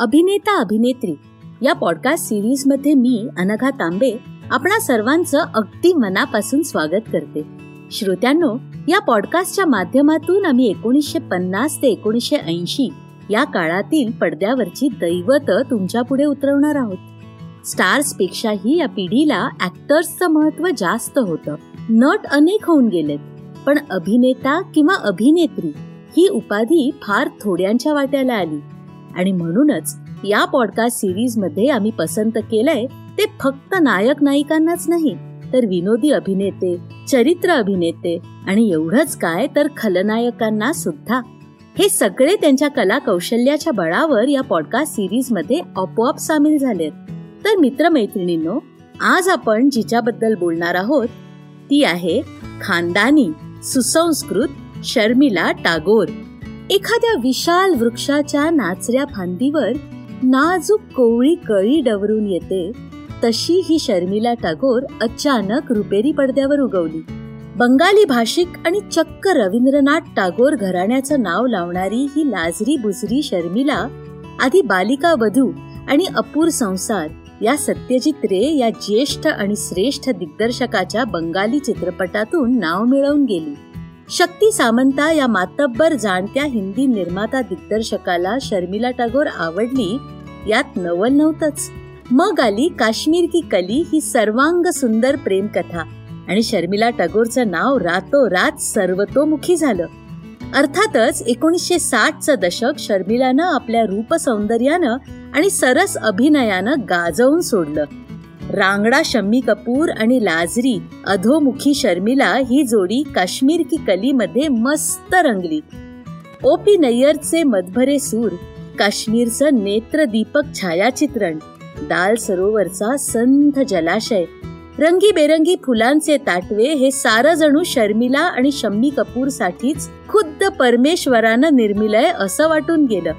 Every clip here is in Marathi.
अभिनेता अभिनेत्री. या पॉडकास्ट सिरीजमध्ये मी अनघा तांबे आपणा सर्वांचं अगदी मनापासून स्वागत करते. श्रोत्यांनो या पॉडकास्टच्या माध्यमातून आम्ही एकोणीसशे पन्नास ते एकोणीसशे ऐंशी या काळातील पडद्यावरची दैवत तुमच्यापुढे उतरवणार आहोत. स्टार्स पेक्षाही या पिढीला ऍक्टर्सचं महत्त्व जास्त होतं. नट अनेक होऊन गेलेत पण अभिनेता किंवा अभिनेत्री ही उपाधी फार थोड्यांच्या वाट्याला आली. आणि म्हणूनच या पॉडकास्ट सिरीजमध्ये आम्ही पसंत केलंय ते फक्त नायक नायिकांनाच नाही तर विनोदी अभिनेते चरित्र अभिनेते आणि एवढंच काय तर खलनायकांना सुद्धा. हे सगळे त्यांच्या कला कौशल्याच्या बळावर या पॉडकास्ट सिरीजमध्ये आपोआप सामील झालेत. तर मित्रमैत्रिणींनो आज आपण जिच्याबद्दल बोलणार आहोत ती आहे खानदानी सुसंस्कृत शर्मिला टागोर. एखाद्या विशाल वृक्षाच्या नाचऱ्या फांदीवर नाजूक कोवळी कळी डवरून येते. तशी ही शर्मिला टागोर अचानक रुपेरी पडद्यावर उगवली. बंगाली भाषिक आणि चक्क रवींद्रनाथ टागोर घराण्याचं नाव लावणारी ही लाजरी बुजरी शर्मिला आधी बालिका वधू आणि अपूर संसार या सत्यजित रे या ज्येष्ठ आणि श्रेष्ठ दिग्दर्शकाच्या बंगाली चित्रपटातून नाव मिळवून गेली. शक्ती सामंता या मातब्बर जाणत्या हिंदी निर्माता दिग्दर्शकाला शर्मिला टागोर आवडली यात नवल नव्हतंच. मग आली काश्मीर की कली ही सर्वांग सुंदर प्रेम कथा आणि शर्मिला टागोरचं नाव रातोरात सर्वतोमुखी झालं. अर्थातच एकोणीसशे साठचं दशक शर्मिलानं आपल्या रूप सौंदर्यानं आणि सरस अभिनयानं गाजवून सोडलं. रांगडा शम्मी कपूर आणि लाजरी. अधोमुखी शर्मिला ही जोडी काश्मीर की कलीमध्ये मस्त रंगली. ओ पी नय्यरचे मधभरे सूर काश्मीरचं नेत्रदीपक छायाचित्रण दाल सरोवरचा संथ जलाशय. रंगीबेरंगी फुलांचे ताटवे हे सारं जणू शर्मिला आणि शम्मी कपूर साठीच खुद्द परमेश्वरानं निर्मिलय असं वाटून गेलं.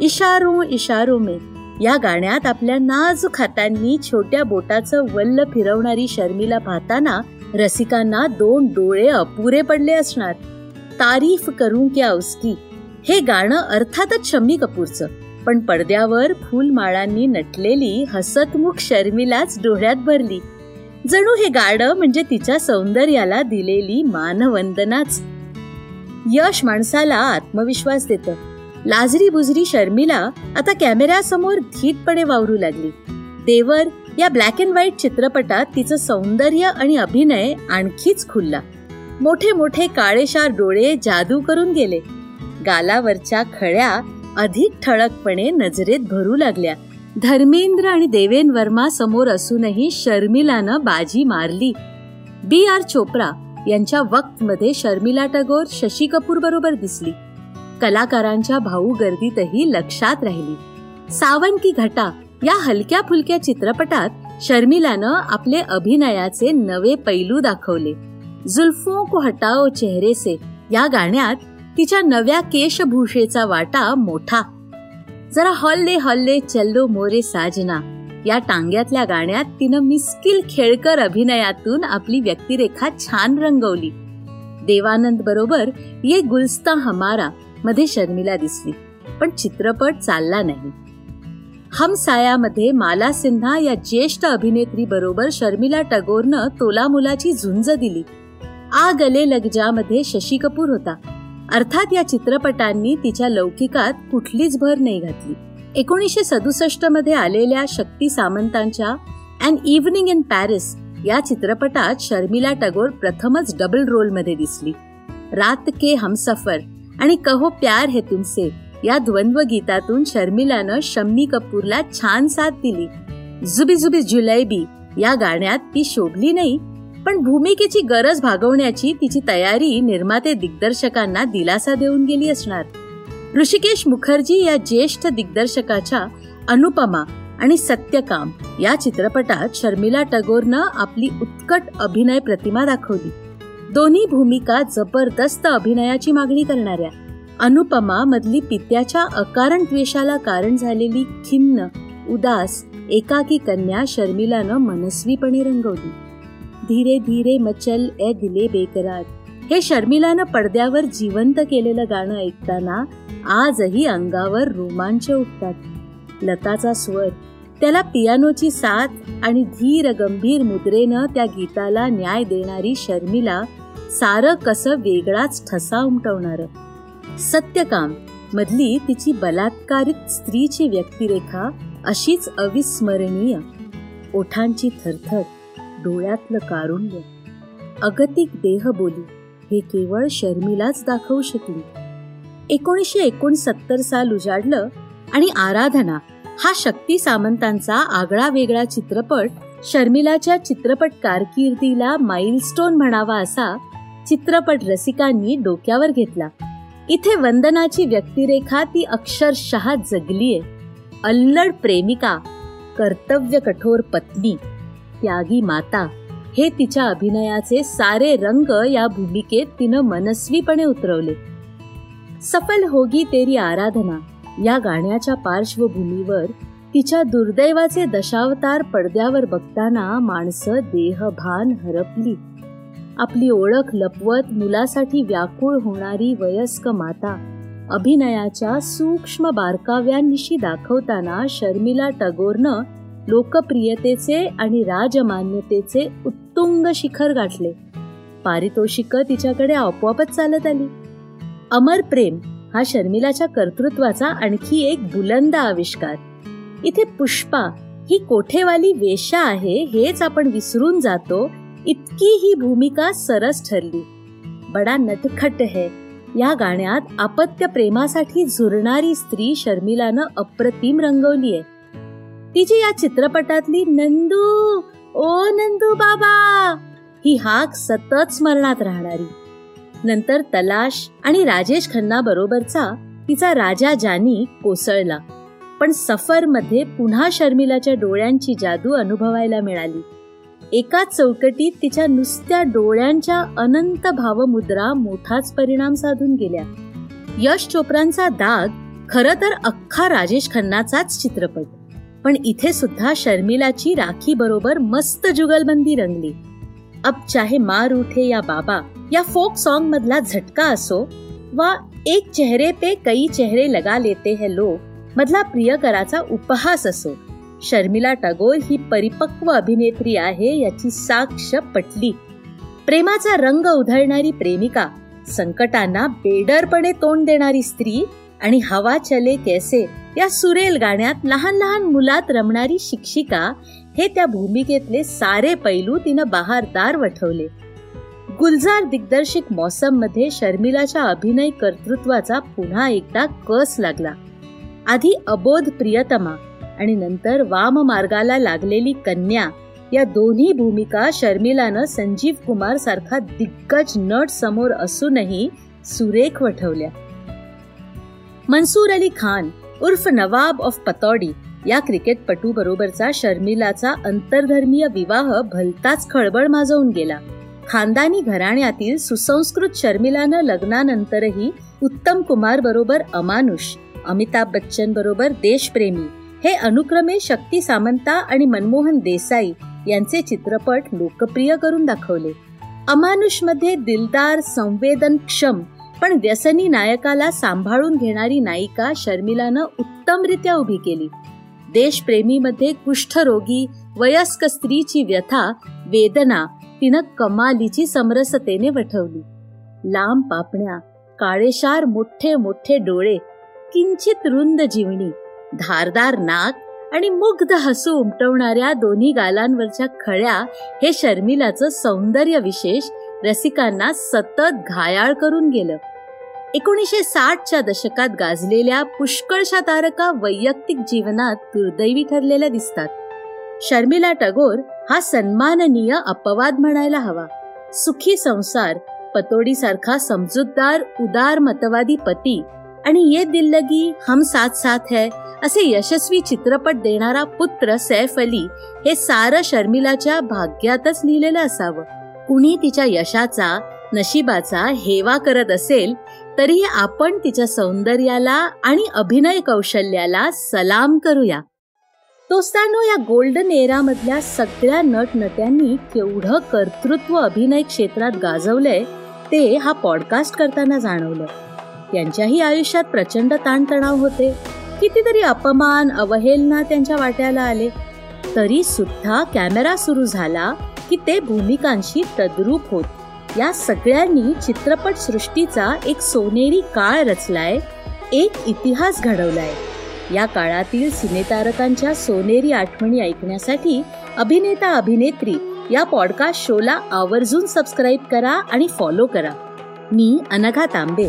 इशारो इशारो मे. या गाण्यात आपल्या नाजूक हातांनी छोट्या बोटाचं वल्ल फिरवणारी शर्मिला पाहताना रसिकांना दोन डोळे अपुरे पडले असणार. तारीफ करू क्या उसकी. हे गाणं अर्थातच शम्मी कपूरचं. पण पडद्यावर फुलमाळांनी नटलेली हसतमुख शर्मिलाच डोळ्यात भरली. जणू हे गाणं म्हणजे तिच्या सौंदर्याला दिलेली मानवंदनाच. यश माणसाला आत्मविश्वास देतं. लाजरी बुजरी शर्मिला आता कॅमेऱ्यासमोर धीटपणे वावरू लागली. देवर या ब्लॅक अँड व्हाईट चित्रपटात तिचं सौंदर्य आणि अभिनय आणखीच खुलला. मोठे मोठे काळेशार डोळे जादू करून गेले. गालावरच्या खळ्या अधिक ठळकपणे नजरेत भरू लागल्या. धर्मेंद्र आणि देवेन वर्मा समोर असूनही शर्मिलानं बाजी मारली. बी आर चोप्रा यांच्या वक्त मध्ये शर्मिला टगोर शशी कपूर बरोबर दिसली. कलाकारांच्या भाऊ गर्दीतही लक्षात राहिली. सावन की घटा या हलक्या फुलक्या चित्रपटात शर्मिलानं आपले अभिनयाचे नवे पैलू दाखवले. जुल्फों को हटाओ चेहरे से या गाण्यात तिच्या नव्या केशभूषेचा वाटा मोठा. जरा हॉल्ले हॉल्ले चल्लो मोरे साजना. या टांग्यातल्या गाण्यात तिनं मिस्किल खेळकर अभिनयातून आपली व्यक्तिरेखा छान रंगवली. देवानंद बरोबर ये गुलस्ता हमारा. मध्ये शर्मिला दिसली. पण चित्रपट चालला नाही. हम सायामध्ये माला सिन्हा या ज्येष्ठ अभिनेत्री बरोबर शर्मिला टगोरनं तोला मुलाची झुंज दिली. आ गले लगजामध्ये शशी कपूर होता. अर्थात या चित्रपटांनी तिच्या लौकिकात कुठलीच भर नाही घातली. एकोणीसशे सदुसष्टमध्ये आलेल्या शक्ती सामंतांच्या अँड इव्हनिंग इन पॅरिस या चित्रपटात शर्मिला टगोर प्रथमच डबल रोलमध्ये दिसली. रात के हमसफर आणि कहो प्यार हे तुमसे. या द्वंद्व गीतातून शर्मिलानं शम्मी कपूरला छान साथ दिली. जुबी जुबी जुलैबी या गाण्यात ती शोभली नाही पण भूमिकेची गरज भागवण्याची तिची तयारी निर्माते दिग्दर्शकांना दिलासा देऊन गेली असणार. ऋषिकेश मुखर्जी या ज्येष्ठ दिग्दर्शकाच्या अनुपमा आणि सत्यकाम या चित्रपटात शर्मिला टगोरनं आपली उत्कट अभिनय प्रतिमा दाखवली. दोन्ही भूमिका जबरदस्त अभिनयाची मागणी करणाऱ्या. अनुपमा मधली पित्याच्या अकारण द्वेषाला कारण झालेली खिन्न उदास एकाकी कन्या शर्मिलानं मनस्वीपणे रंगवली. धीरे धीरे मचल ए दिले बेकरार. हे शर्मिलानं पडद्यावर जिवंत केलेलं गाणं ऐकताना आजही अंगावर रोमांच उठतात. लताचा स्वर त्याला पियानोची साथ आणि धीर गंभीर मुद्रेनं त्या गीताला न्याय देणारी शर्मिला सारं कसं वेगळाच ठसा उमटवणार. सत्यकाम मधली तिची बलात्कारित स्त्रीची व्यक्तिरेखा अशीच अविस्मरणीय. ओठांची थरथर डोळ्यातलं कारुण्य. अगतिक देहबोली हे केवळ शर्मिलाच दाखवू शकली. एकोणीसशे एकोणसत्तर साल उजाडलं आणि आराधना हा शक्ती सामंतांचा आगळा वेगळा चित्रपट शर्मिलाच्या चित्रपट कारकिर्दीला माइलस्टोन म्हणावा असा चित्रपट रसिकांनी डोक्यावर घेतला. इथे वंदनाची व्यक्तिरेखा ती अक्षरशः जगलीये. अल्लड प्रेमिका कर्तव्य कठोर पत्नी त्यागी माता हे तिच्या अभिनयाचे सारे रंग या भूमिकेत तिनं मनस्वीपणे उतरवले. सफल होगी तेरी आराधना या गाण्याच्या पार्श्वभूमीवर तिच्या दुर्दैवाचे दशावतार पडद्यावर बघताना माणसं देहभान हरपली. आपली ओळख लपवत मुलासाठी व्याकुळ होणारी वयस्क माता. अभिनयाच्या सूक्ष्म बारकाव्यांविषयी दाखवताना शर्मिला टगोरनं लोकप्रियतेचे आणि राजमान्यतेचे उत्तुंग शिखर गाठले. पारितोषिक तिच्याकडे आपोआपच चालत आली. अमर प्रेम हा शर्मिलाच्या कर्तृत्वाचा आणखी एक बुलंद आविष्कार. इथे पुष्पा ही कोठेवाली वेशा आहे हेच आपण विसरून जातो इतकी ही भूमिका सरस ठरली. बडा नटखट है. या गाण्यात आपत्य प्रेमासाठी झुरणारी स्त्री शर्मिलानं अप्रतिम रंगवली आहे तिची या चित्रपटातली नंदू ओ नंदू बाबा ही हाक सतत स्मरणात राहणारी. नंतर तलाश आणि राजेश खन्ना बरोबरचा तिचा राजा जानी कोसळला. पण सफरमध्ये पुन्हा शर्मिलाच्या डोळ्यांची जादू अनुभवायला मिळाली. एका चौकटीत तिच्या नुसत्या डोळ्यांच्या अनंत भावमुद्रा मोठाच परिणाम साधून गेल्या. यश चोप्रांचा दाग खर तर अख्खा राजेश खन्नाचाच चित्रपट. पण इथे सुद्धा शर्मिलाची राखी बरोबर मस्त जुगलबंदी रंगली. अब चाहे मार उठे या बाबा या फोक सॉन्ग मधला झटका असो वा एक चेहरे पे कई चेहरे लगा लेते हैं लोग मधला प्रियकराचा उपहास असो शर्मिला टागोर ही परिपक्व अभिनेत्री आहे याची साक्ष पटली. प्रेमाचा रंग उधळणारी प्रेमिका संकटांना बेडरपणे तोंड देणारी स्त्री आणि हवा चले कैसे या सुरेल गाण्यात लहान लहान मुलात रमणारी शिक्षिका हे त्या भूमिकेतले सारे पैलू तिनं बहारदार वठवले. गुलजार दिग्दर्शित मौसममध्ये शर्मिलाच्या अभिनय कर्तृत्वाचा पुन्हा एकदा कस लागला. आधी अबोध प्रियतमा आणि नंतर वाम मार्गाला लागलेली कन्या. या दोन्ही भूमिका शर्मिलानं संजीव कुमार सारखा दिग्गज नट समोर असूनही सुरेख वठवल्या. मनसूर अली खान उर्फ नवाब ऑफ पतौडी या क्रिकेटपटू बरोबरचा शर्मिलाचा अंतर्धर्मीय विवाह भलताच खळबळ माजवून गेला. खानदानी घराण्यातील सुसंस्कृत शर्मिलानं लग्नानंतरही उत्तम कुमार बरोबर अमानुष अमिताभ बच्चन बरोबर देशप्रेमी. हे अनुक्रमे शक्ती सामंता आणि मनमोहन देसाई यांचे चित्रपट लोकप्रिय करून दाखवले. अमानुषमध्ये दिलदार संवेदनक्षम पण व्यसनी नायकाला सांभाळून घेणारी नायिका शर्मिलानं उत्तमरित्या उभी केली. देशप्रेमीमध्ये कुष्ठरोगी वयस्क स्त्रीची व्यथा वेदना तिनं कमालीची समरसतेने वठवली. लांब पापण्या काळेशार मोठे मोठे डोळे किंचित रुंद जीवणी धारदार नाक आणि मुग्ध हसू उमटवणाऱ्या दोन्ही गालांवरच्या खळ्या हे शर्मिलाचं सौंदर्य विशेष रसिकांना सतत घायाळ करून गेलं. एकोणीसशे साठच्या दशकात गाजलेल्या पुष्कळशा तारका वैयक्तिक जीवनात दुर्दैवी ठरलेल्या दिसतात. शर्मिला टगोर हा सन्माननीय अपवाद म्हणायला हवा. सुखी संसार पतोडीसारखा समजूतदार उदार मतवादी पती आणि ये दिल्लगी हम साथ साथ है असे यशस्वी चित्रपट देणारा पुत्र सैफ अली हे सारं शर्मिलाच्या भाग्यातच लिहिलेलं असावं. कुणी तिच्या यशाचा नशिबाचा हेवा करत असेल तरी आपण तिच्या सौंदर्याला आणि अभिनय कौशल्याला सलाम करूया. दोस्तांनो या गोल्डन एरा मधल्या सगळ्या नटनट्यांनी केवढं कर्तृत्व अभिनय क्षेत्रात गाजवलंय ते हा पॉडकास्ट करताना जाणवलं. त्यांच्याही आयुष्यात प्रचंड ताणतणाव होते. कितीतरी अपमान अवहेलना त्यांच्या वाट्याला आले. तरी सुद्धा कॅमेरा सुरू झाला की ते भूमिकांशी तद्रूप होत. या सगळ्यांनी चित्रपट सृष्टीचा एक सोनेरी काळ रचलाय एक इतिहास घडवलाय. या काळातील सिनेतारकांच्या सोनेरी आठवणी ऐकण्यासाठी अभिनेता अभिनेत्री या पॉडकास्ट शोला आवर्जून सबस्क्राईब करा आणि फॉलो करा. मी अनघा तांबे.